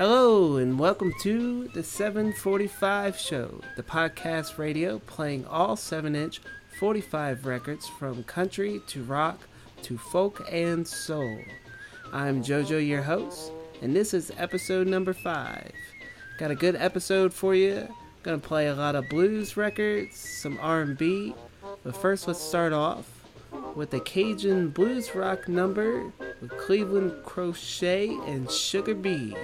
Hello and welcome to the 745 show, the podcast radio playing all 7-inch 45 records from country to rock to folk and soul. I'm JoJo your host, and this is episode number 5. Got a good episode for you. Gonna play a lot of blues records, some R&B, but first let's start off with a Cajun blues rock number with Cleveland Crochet and Sugar Bee.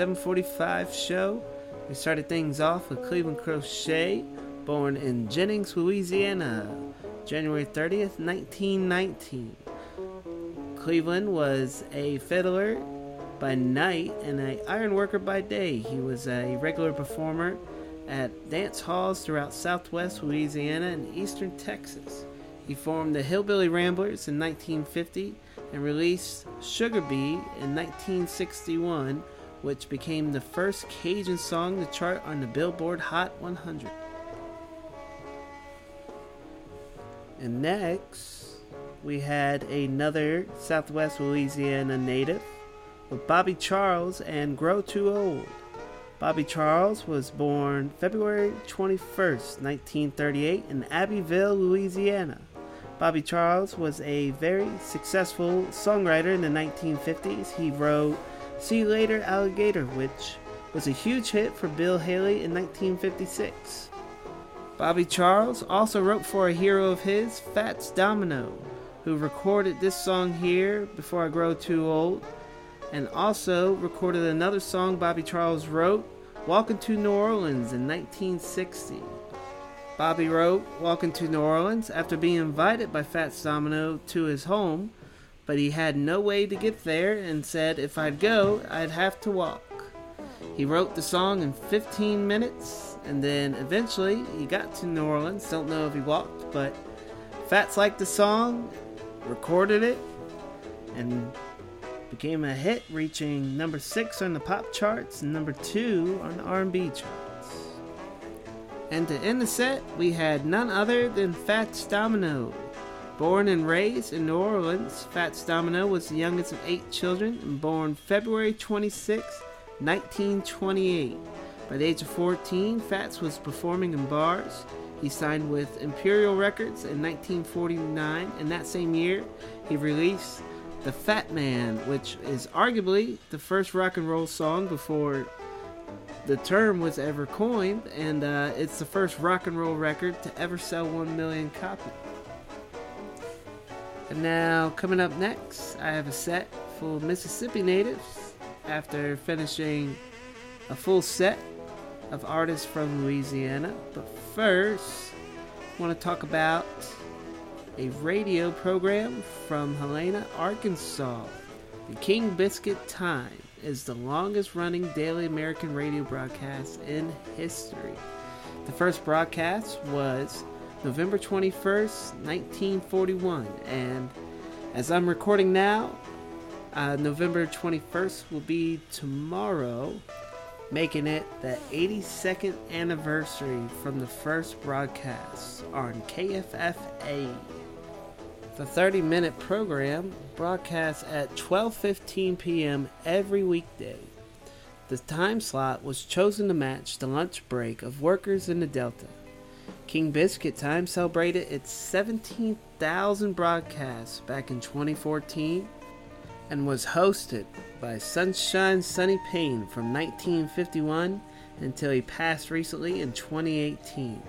745 show. We started things off with Cleveland Crochet, born in Jennings, Louisiana, January 30th, 1919. Cleveland was a fiddler by night and an iron worker by day. He was a regular performer at dance halls throughout southwest Louisiana and eastern Texas. He formed the Hillbilly Ramblers in 1950 and released Sugar Bee in 1961 which became the first Cajun song to chart on the Billboard Hot 100. And next, we had another Southwest Louisiana native with Bobby Charles and Grow Too Old. Bobby Charles was born February 21st, 1938, in Abbeville, Louisiana. Bobby Charles was a very successful songwriter in the 1950s. He wrote See You Later Alligator, which was a huge hit for Bill Haley in 1956. Bobby Charles also wrote for a hero of his, Fats Domino, who recorded this song here, Before I Grow Too Old, and also recorded another song Bobby Charles wrote, Walking to New Orleans in 1960. Bobby wrote Walking to New Orleans after being invited by Fats Domino to his home, but he had no way to get there and said if I'd go, I'd have to walk. He wrote the song in 15 minutes and then eventually he got to New Orleans. Don't know if he walked, but Fats liked the song, recorded it, and became a hit, reaching number six on the pop charts and number two on the R&B charts. And to end the set, we had none other than Fats Domino. Born and raised in New Orleans, Fats Domino was the youngest of eight children and born February 26, 1928. By the age of 14, Fats was performing in bars. He signed with Imperial Records in 1949, and that same year, he released The Fat Man, which is arguably the first rock and roll song before the term was ever coined, and uh, it's the first rock and roll record to ever sell 1 million copies. And now, coming up next, I have a set for Mississippi natives after finishing a full set of artists from Louisiana. But first, I want to talk about a radio program from Helena, Arkansas. The King Biscuit Time is the longest running daily American radio broadcast in history. The first broadcast was November 21st, 1941, and as I'm recording now, uh, November 21st will be tomorrow, making it the 82nd anniversary from the first broadcast on KFFA. The 30-minute program broadcasts at 12:15 p.m. every weekday. The time slot was chosen to match the lunch break of workers in the Delta. King Biscuit Time celebrated its 17,000 broadcasts back in 2014 and was hosted by Sunshine Sonny Payne from 1951 until he passed recently in 2018.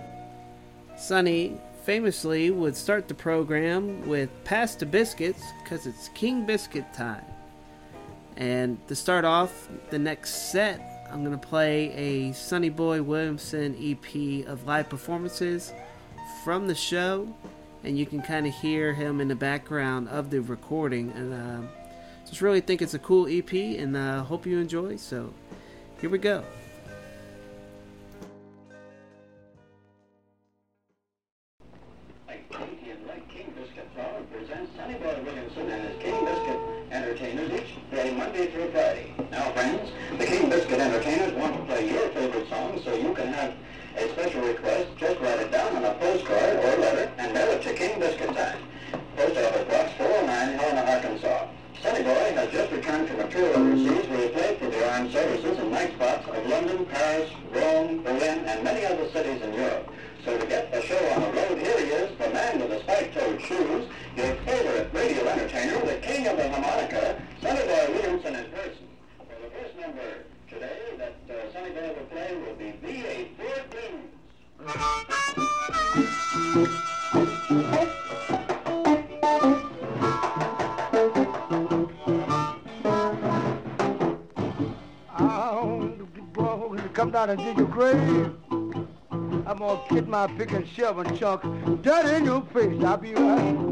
Sonny famously would start the program with Pass the Biscuits because it's King Biscuit time. And to start off the next set, I'm going to play a Sonny Boy Williamson EP of live performances from the show. And you can kind of hear him in the background of the recording. And uh, just really think it's a cool EP and uh, hope you enjoy. So here we go. Pick and shovel and chunk dirt in your face. I'll be right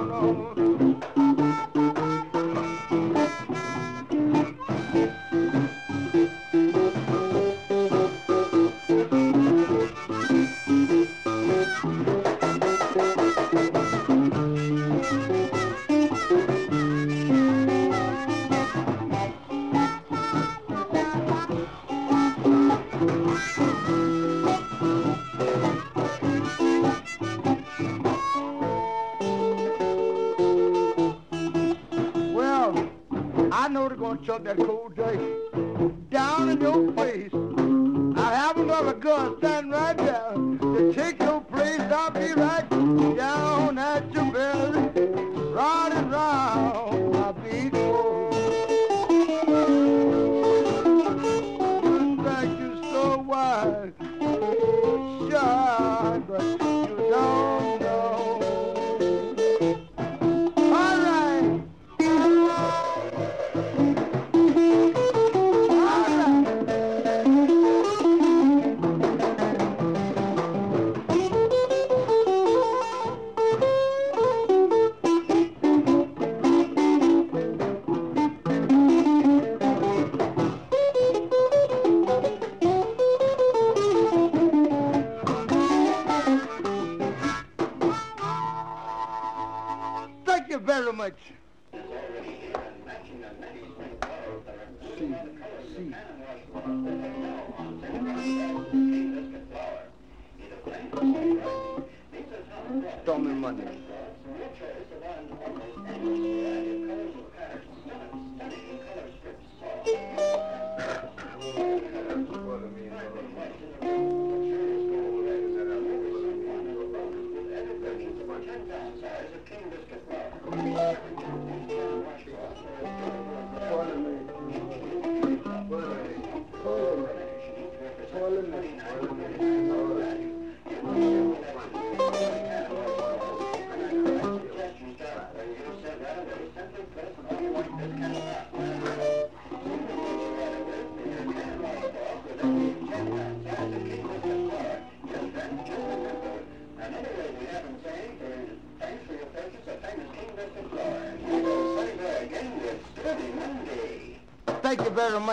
no, no.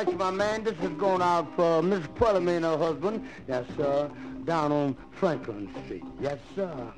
much, my man. This is going out for Miss Pullman and her husband. Yes, sir. Down on Franklin Street. Yes, sir.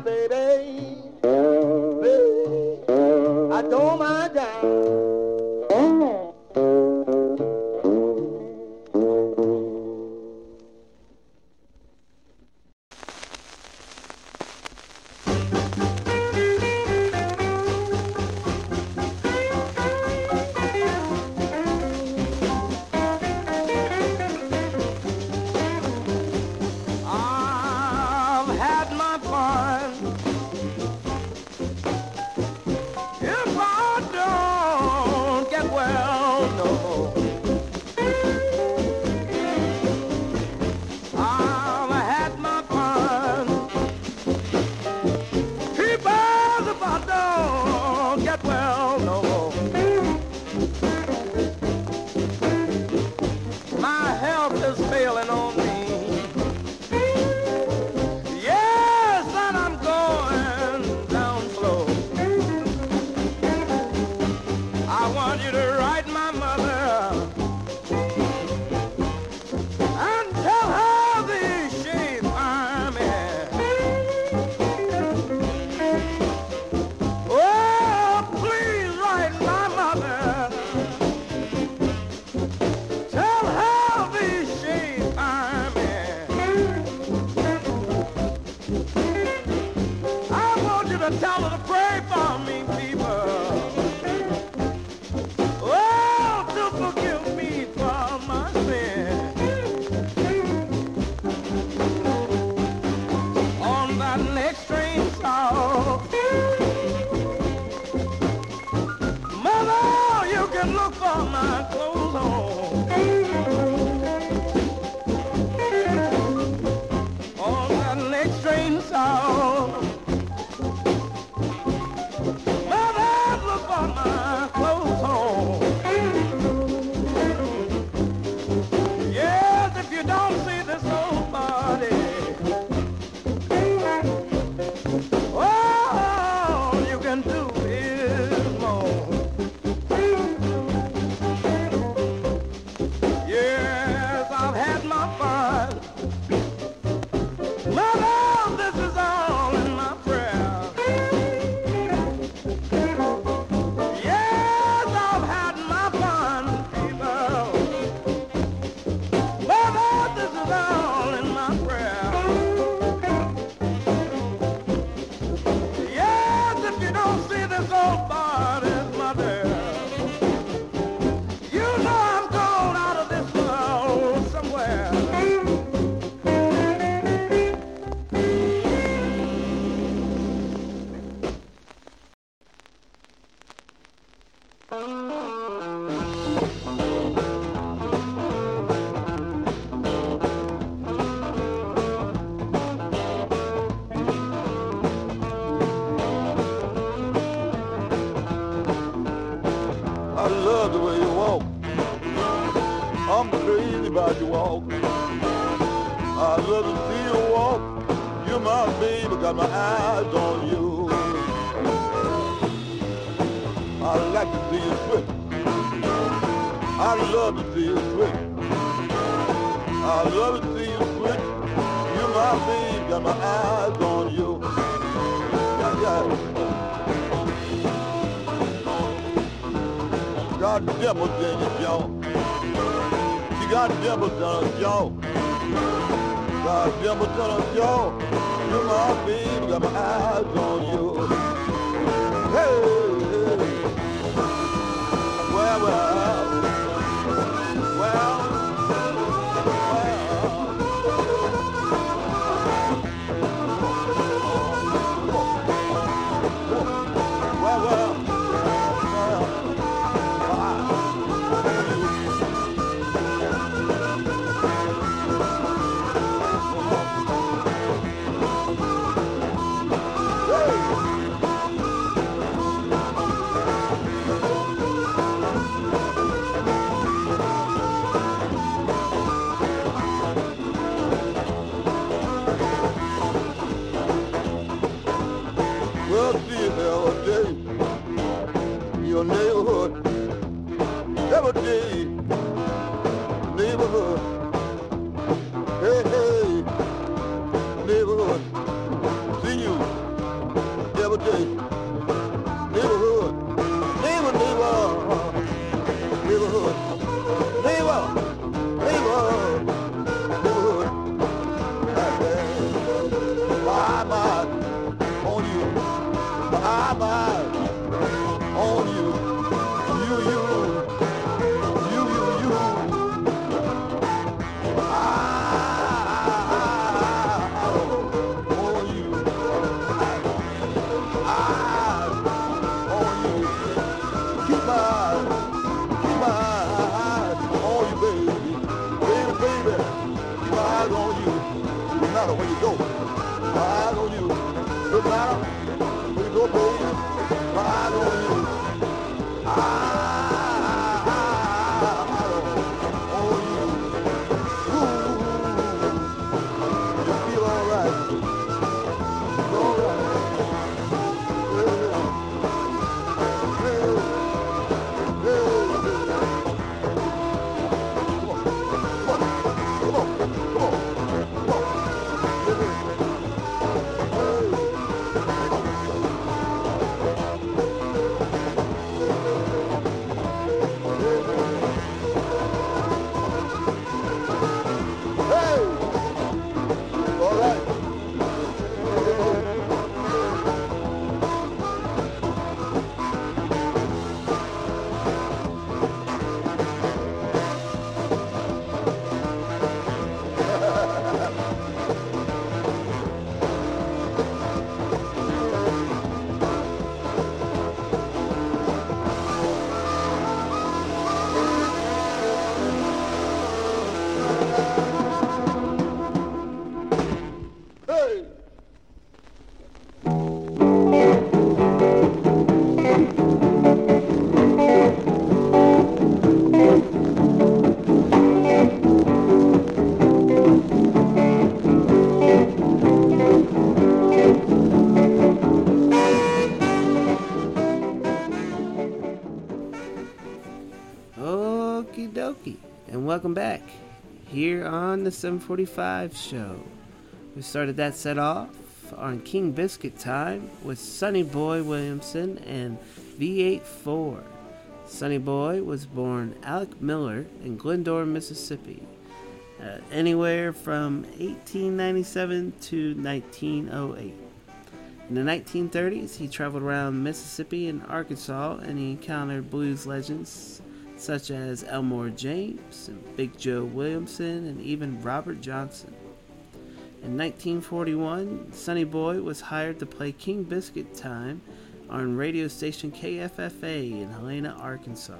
baby. all my clothes. I love to see you switch. You my babe, got my eyes on you. Yeah, yeah. Got devils in you, y'all. She got devils in us, y'all. Got devils in us, y'all. You my babe, got my eyes on you. Hey, hey. Well, well. Day. And welcome back here on the 745 show. We started that set off on King Biscuit Time with Sonny Boy Williamson and V-8 Ford. Sonny Boy was born Alec Miller in Glendora, Mississippi, uh, anywhere from 1897 to 1908. In the 1930s, he traveled around Mississippi and Arkansas and he encountered blues legends such as Elmore James and Big Joe Williamson and even Robert Johnson. In 1941, Sonny Boy was hired to play King Biscuit Time on radio station KFFA in Helena, Arkansas.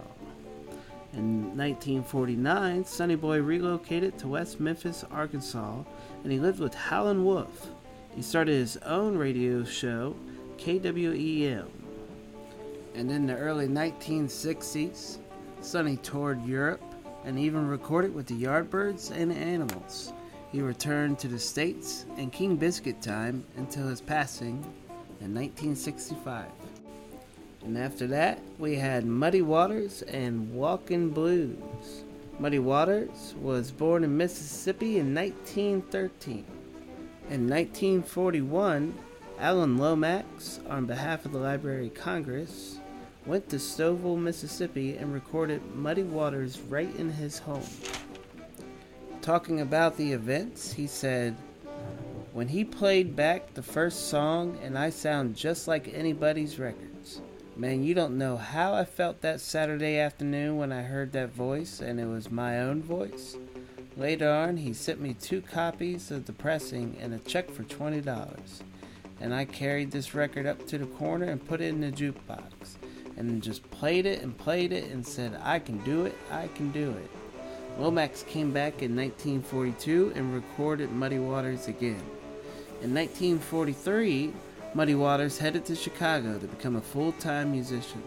In 1949, Sonny Boy relocated to West Memphis, Arkansas, and he lived with Howlin' Wolf. He started his own radio show, KWEM. And in the early 1960s, Sonny toured Europe and even recorded with the Yardbirds and Animals. He returned to the States and King Biscuit time until his passing in 1965. And after that, we had Muddy Waters and Walkin' Blues. Muddy Waters was born in Mississippi in 1913. In 1941, Alan Lomax, on behalf of the Library of Congress, went to Stovall, Mississippi and recorded Muddy Waters right in his home. Talking about the events, he said, When he played back the first song and I sound just like anybody's records. Man, you don't know how I felt that Saturday afternoon when I heard that voice and it was my own voice. Later on, he sent me two copies of the pressing and a check for $20. And I carried this record up to the corner and put it in the jukebox. And just played it and played it and said, I can do it, I can do it. Lomax came back in 1942 and recorded Muddy Waters again. In 1943, Muddy Waters headed to Chicago to become a full time musician.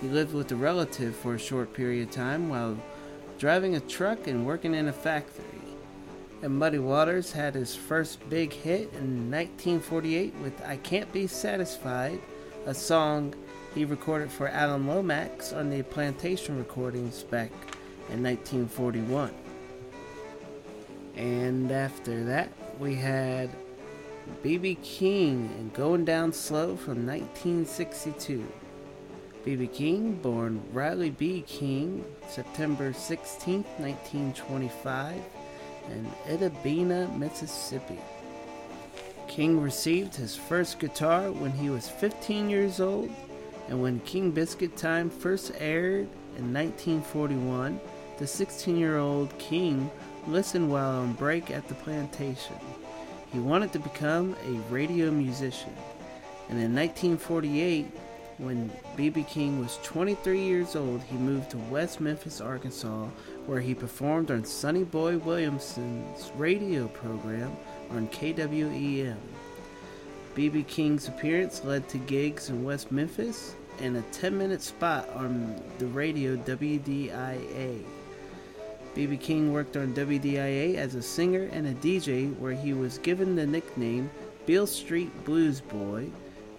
He lived with a relative for a short period of time while driving a truck and working in a factory. And Muddy Waters had his first big hit in 1948 with I Can't Be Satisfied, a song He recorded for Alan Lomax on the Plantation recordings back in 1941. And after that, we had B.B. King and Going Down Slow from 1962. B.B. King, born Riley B. King, September 16, 1925, in Itta Mississippi. King received his first guitar when he was 15 years old, and when King Biscuit Time first aired in 1941, the 16 year old King listened while on break at the plantation. He wanted to become a radio musician, and in 1948, when B.B. King was 23 years old, he moved to West Memphis, Arkansas, where he performed on Sonny Boy Williamson's radio program on KWEM. B.B. King's appearance led to gigs in West Memphis and a 10 minute spot on the radio WDIA. B.B. King worked on WDIA as a singer and a DJ, where he was given the nickname Beale Street Blues Boy,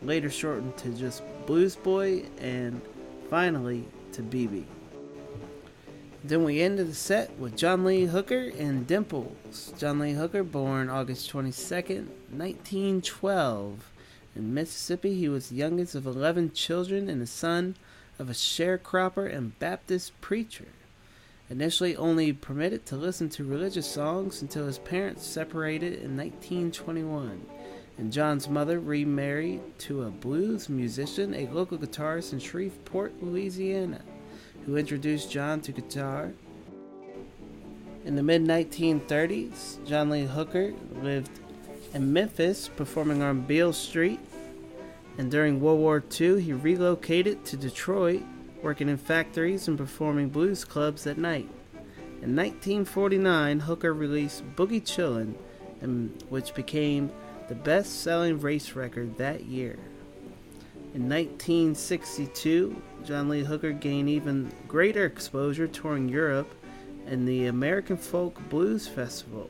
later shortened to just Blues Boy, and finally to BB. Then we ended the set with John Lee Hooker and Dimples. John Lee Hooker, born August 22nd, 1912. In Mississippi, he was the youngest of 11 children and the son of a sharecropper and Baptist preacher. Initially only permitted to listen to religious songs until his parents separated in 1921, and John's mother remarried to a blues musician, a local guitarist in Shreveport, Louisiana, who introduced John to guitar. In the mid 1930s, John Lee Hooker lived in Memphis performing on Beale Street, and during World War II, he relocated to Detroit working in factories and performing blues clubs at night. In 1949, Hooker released Boogie Chillin', which became the best selling race record that year. In 1962, John Lee Hooker gained even greater exposure touring Europe and the American Folk Blues Festival.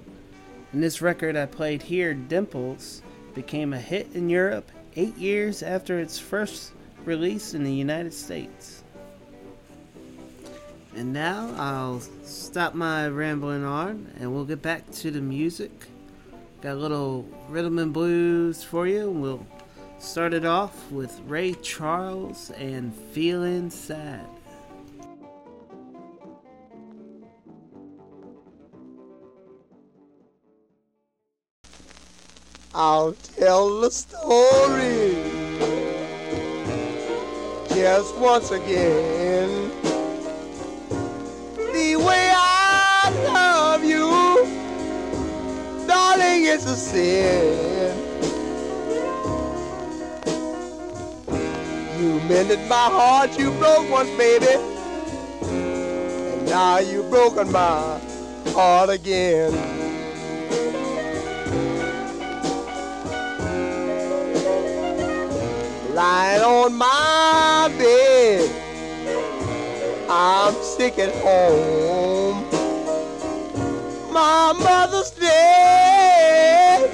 And this record I played here, Dimples, became a hit in Europe eight years after its first release in the United States. And now I'll stop my rambling on and we'll get back to the music. Got a little rhythm and blues for you. We'll start it off with Ray Charles and Feeling Sad. I'll tell the story just once again the way I love you, darling, it's a sin. Mended my heart, you broke once, baby, and now you've broken my heart again. Lying on my bed I'm sick at home. My mother's dead,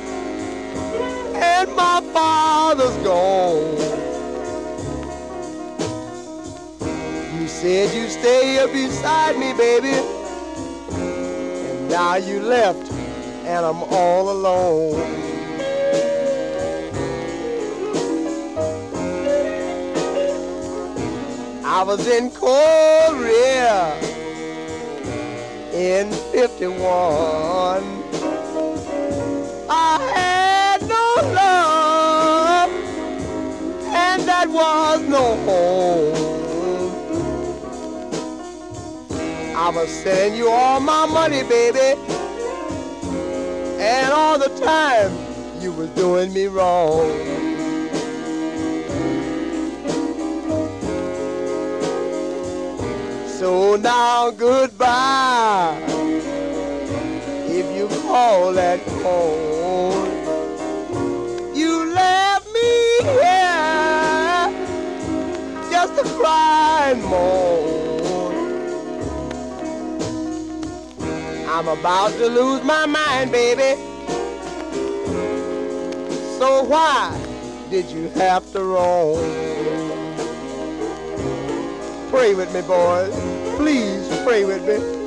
and my father's gone. Said you'd stay here beside me, baby, and now you left, and I'm all alone. I was in Korea in 51. I had no love, and that was no home. I was sending you all my money, baby, and all the time you was doing me wrong. So now goodbye. If you call that call, you left me here just to cry and moan. I'm about to lose my mind, baby. So why did you have to roam? Pray with me, boys. Please pray with me.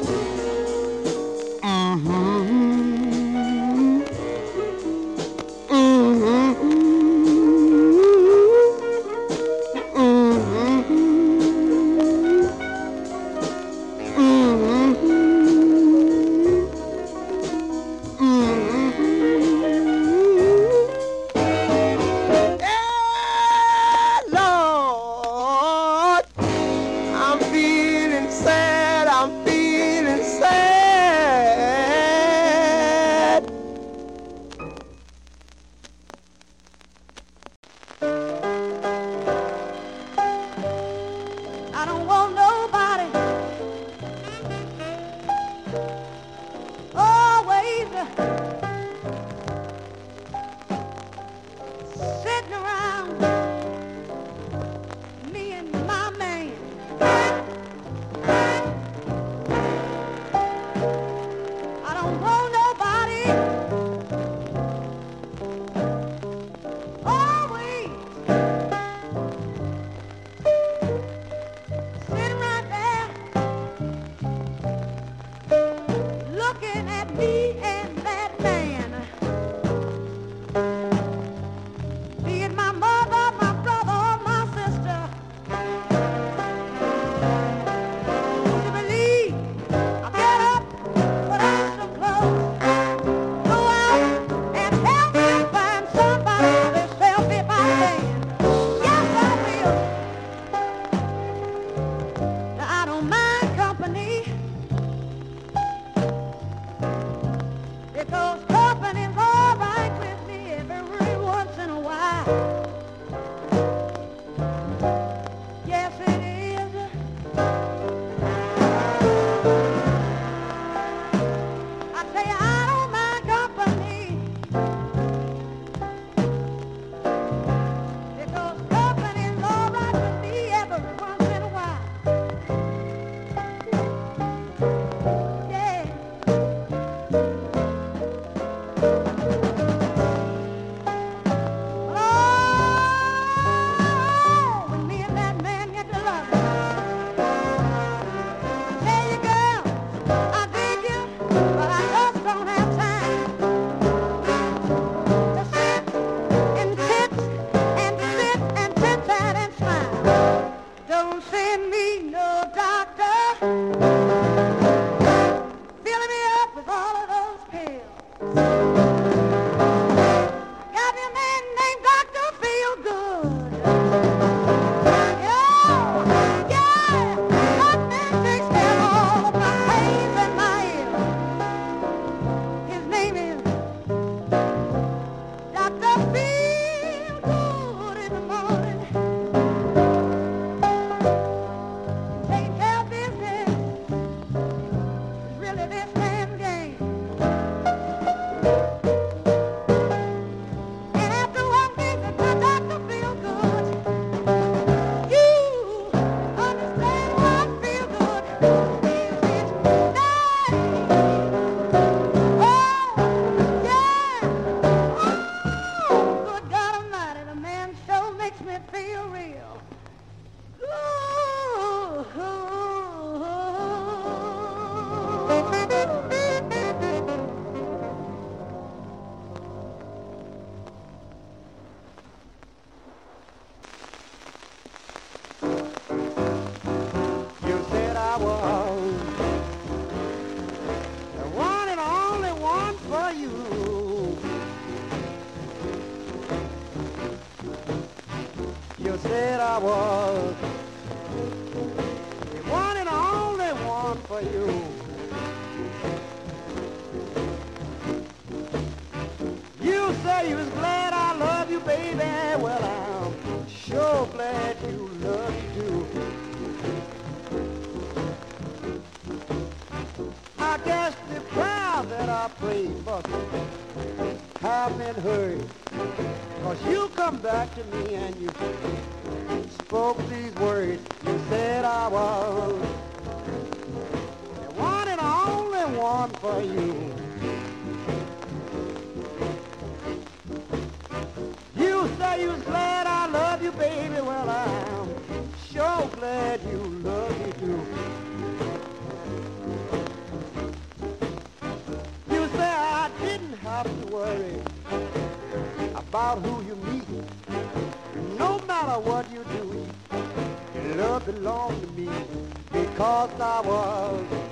Because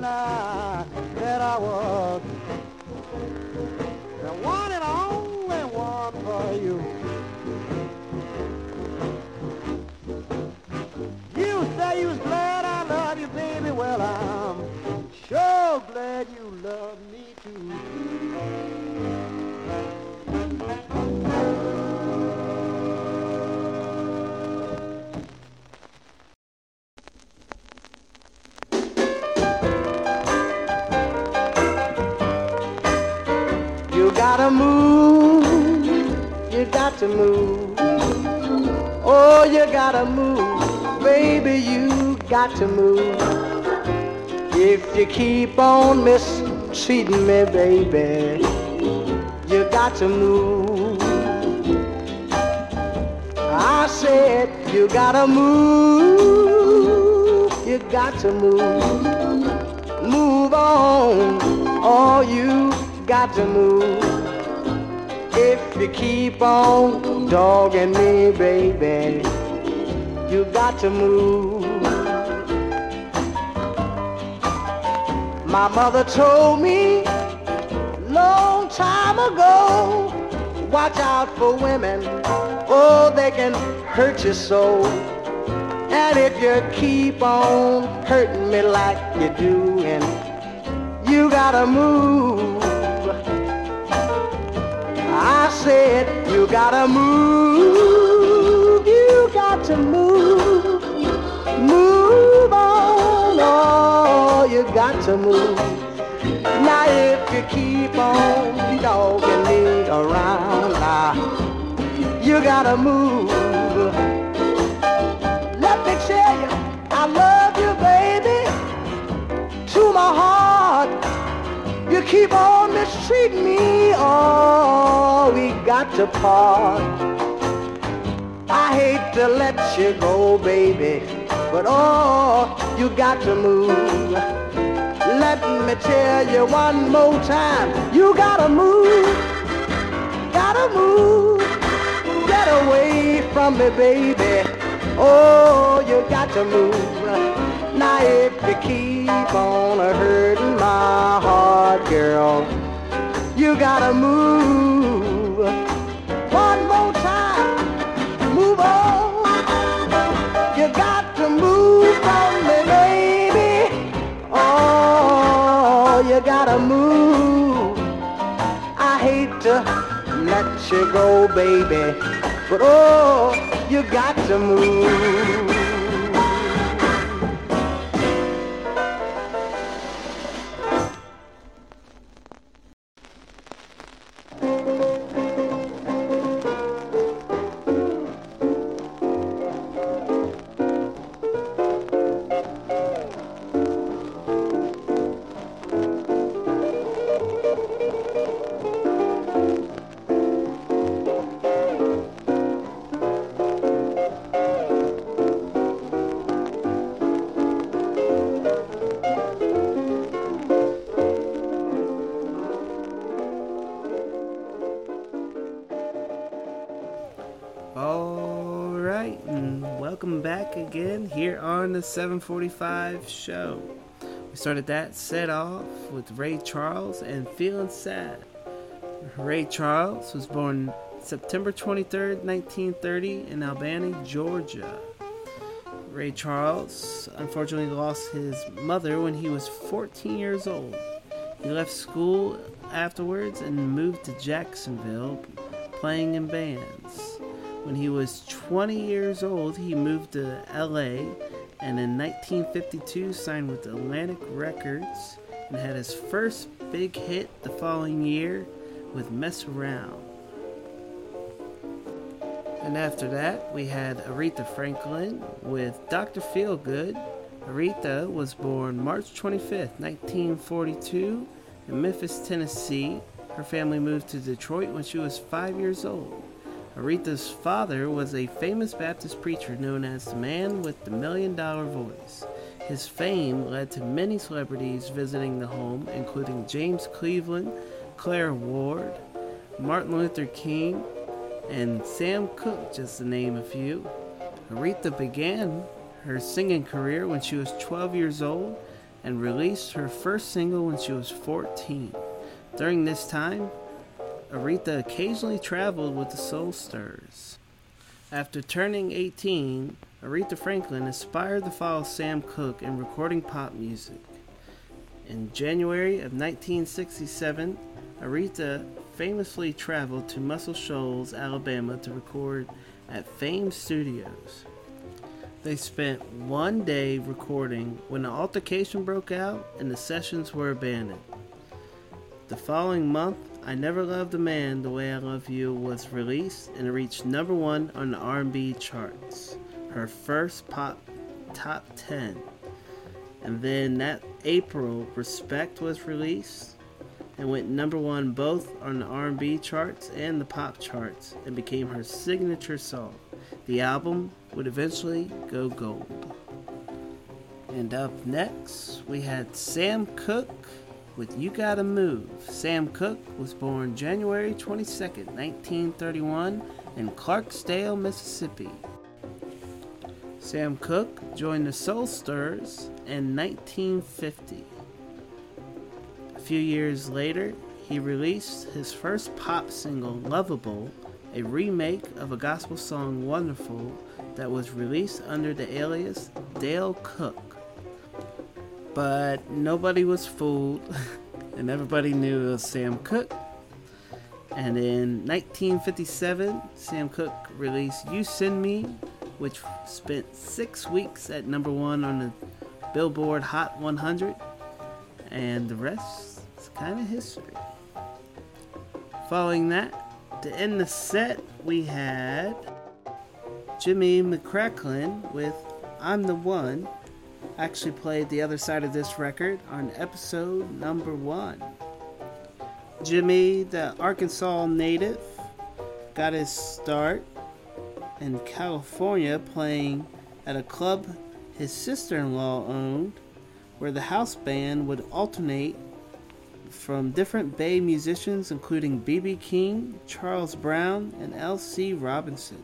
wouldn't me, baby, you got to move. I said you gotta move, you got to move. Move on, oh, you got to move. If you keep on dogging me, baby, you got to move. My mother told me long time ago, watch out for women, oh, they can hurt you so. And if you keep on hurting me like you do, and you gotta move. I said you gotta move, you got to move, move on, oh, you got to move. Now if you keep on dogging me around, now you gotta move. Let me tell you, I love you, baby, to my heart. You keep on mistreating me, oh, we got to part. I hate to let you go, baby, but oh, you got to move. Let me tell you one more time, you gotta move, gotta move, get away from me, baby. Oh, you got to move. Now if you keep on hurting my heart, girl, you gotta move. You go, baby, but oh, you got to move. Here on the 745 show. We started that set off with Ray Charles and Feeling Sad. Ray Charles was born September 23, 1930, in Albany, Georgia. Ray Charles unfortunately lost his mother when he was 14 years old. He left school afterwards and moved to Jacksonville, playing in bands. When he was 20 years old, he moved to LA and in 1952 signed with Atlantic Records and had his first big hit the following year with Mess Around. And after that, we had Aretha Franklin with Dr. Feelgood. Aretha was born March 25th, 1942, in Memphis, Tennessee. Her family moved to Detroit when she was five years old. Aretha's father was a famous Baptist preacher known as the man with the million dollar voice. His fame led to many celebrities visiting the home, including James Cleveland, Clara Ward, Martin Luther King, and Sam Cooke, just to name a few. Aretha began her singing career when she was 12 years old and released her first single when she was 14. During this time, Aretha occasionally traveled with the Soul Stirrers. After turning 18, Aretha Franklin aspired to follow Sam Cooke in recording pop music. In January of 1967, Aretha famously traveled to Muscle Shoals, Alabama to record at Fame Studios. They spent one day recording when an altercation broke out and the sessions were abandoned. The following month, I Never Loved a Man the Way I Love You was released and reached number one on the R&B charts. Her first pop top 10. And then that April, Respect was released and went number one both on the R&B charts and the pop charts and became her signature song. The album would eventually go gold. And up next, we had Sam Cooke with You Gotta Move. Sam Cooke was born January 22nd, 1931 in Clarksdale, Mississippi. Sam Cooke joined the Soul Stirrers in 1950 A few years later, he released his first pop single, Lovable, a remake of a gospel song, Wonderful, that was released under the alias Dale Cook. But nobody was fooled, and everybody knew it was Sam Cooke. And in 1957, Sam Cooke released You Send Me, which spent six weeks at number one on the Billboard Hot 100. And the rest is kind of history. Following that, to end the set, we had Jimmy McCracklin with I'm the One. Actually, played the other side of this record on episode number one. Jimmy, the Arkansas native, got his start in California playing at a club his sister in law owned, where the house band would alternate from different Bay musicians, including B.B. King, Charles Brown, and L.C. Robinson.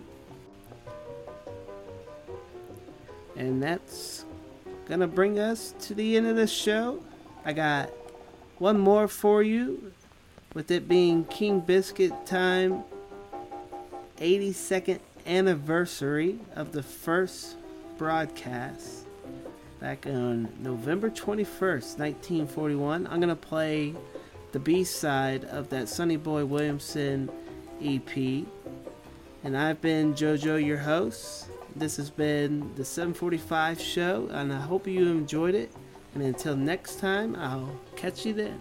And that's gonna bring us to the end of the show. I got one more for you, with it being King Biscuit time 82nd anniversary of the first broadcast back on November 21st, 1941. I'm to play the B side of that Sonny Boy Williamson EP. And I've been JoJo, your host. This has been the 745 show, and I hope you enjoyed it. And until next time, I'll catch you then.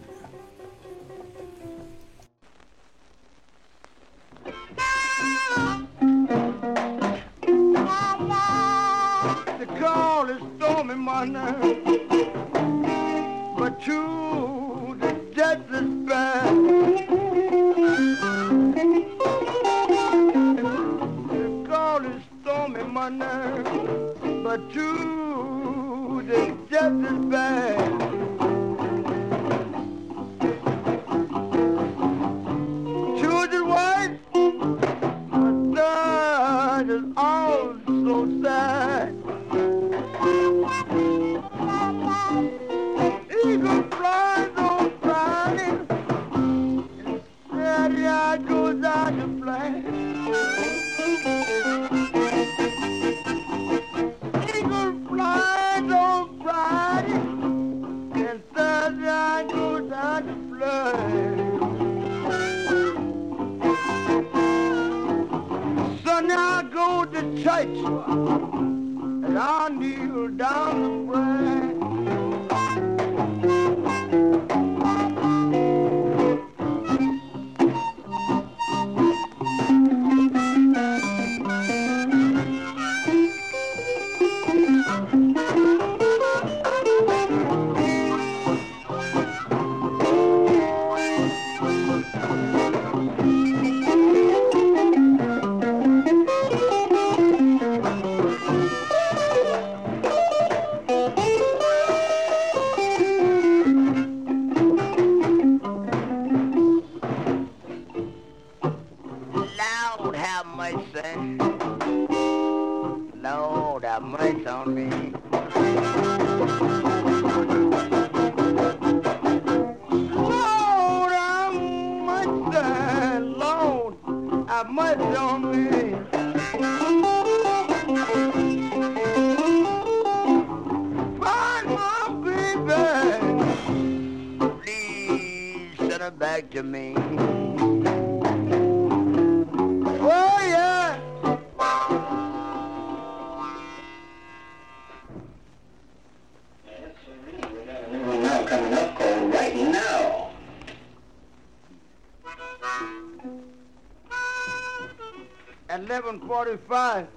11:45,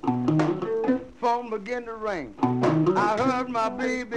phone began to ring. I heard my baby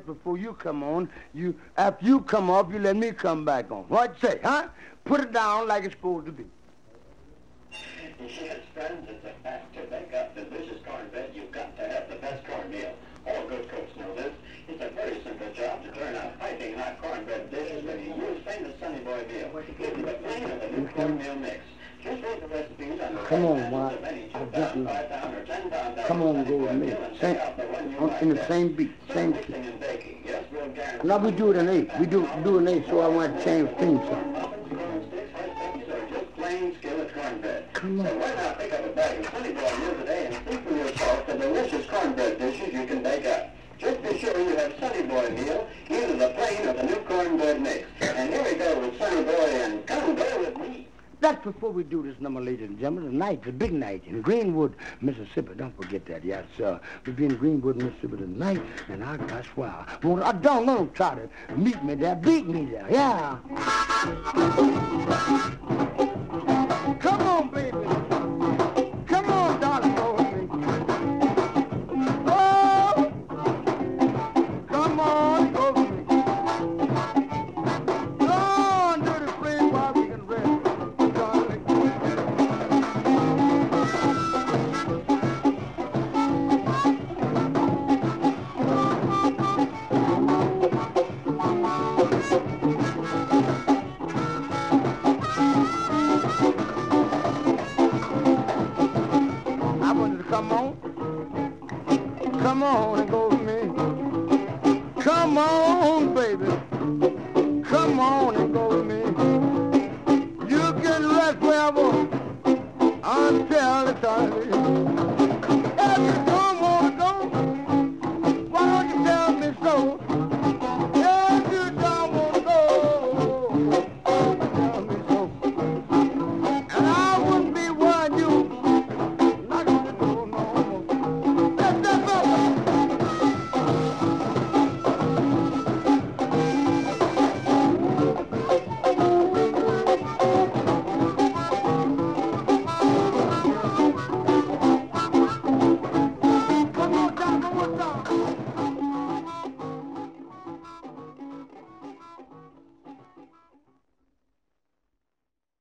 just before you come on, you after you come off, you let me come back on. What you say, huh? Put it down like it's supposed to be. Yes, friends, it's a fact. To make up delicious cornbread, you've got to have the best cornmeal. All good cooks know this. It's a very simple job to turn out piping hot cornbread dishes when you use famous Sonny Boy meal. You the plain of the new cornmeal mix. Come on, any I'll 2 get you. 5 pound, or 10 pound Come on, go with me. Same, on, in the same beat, same we'll Now we do it in eight. We do do an eight, so I want to change things. Cornbread. Come on. Why delicious dishes you can up. Just be sure you have Sonny Boy meal, either the plain or the new cornbread mix. And here we go with Sonny Boy and come go with me. That just before we do this number, ladies and gentlemen, tonight, the big night in Greenwood, Mississippi. Don't forget that, yes, sir. We'll be in Greenwood, Mississippi tonight, and I got swell. Well, I don't know, try to meet me there, beat me there, yeah.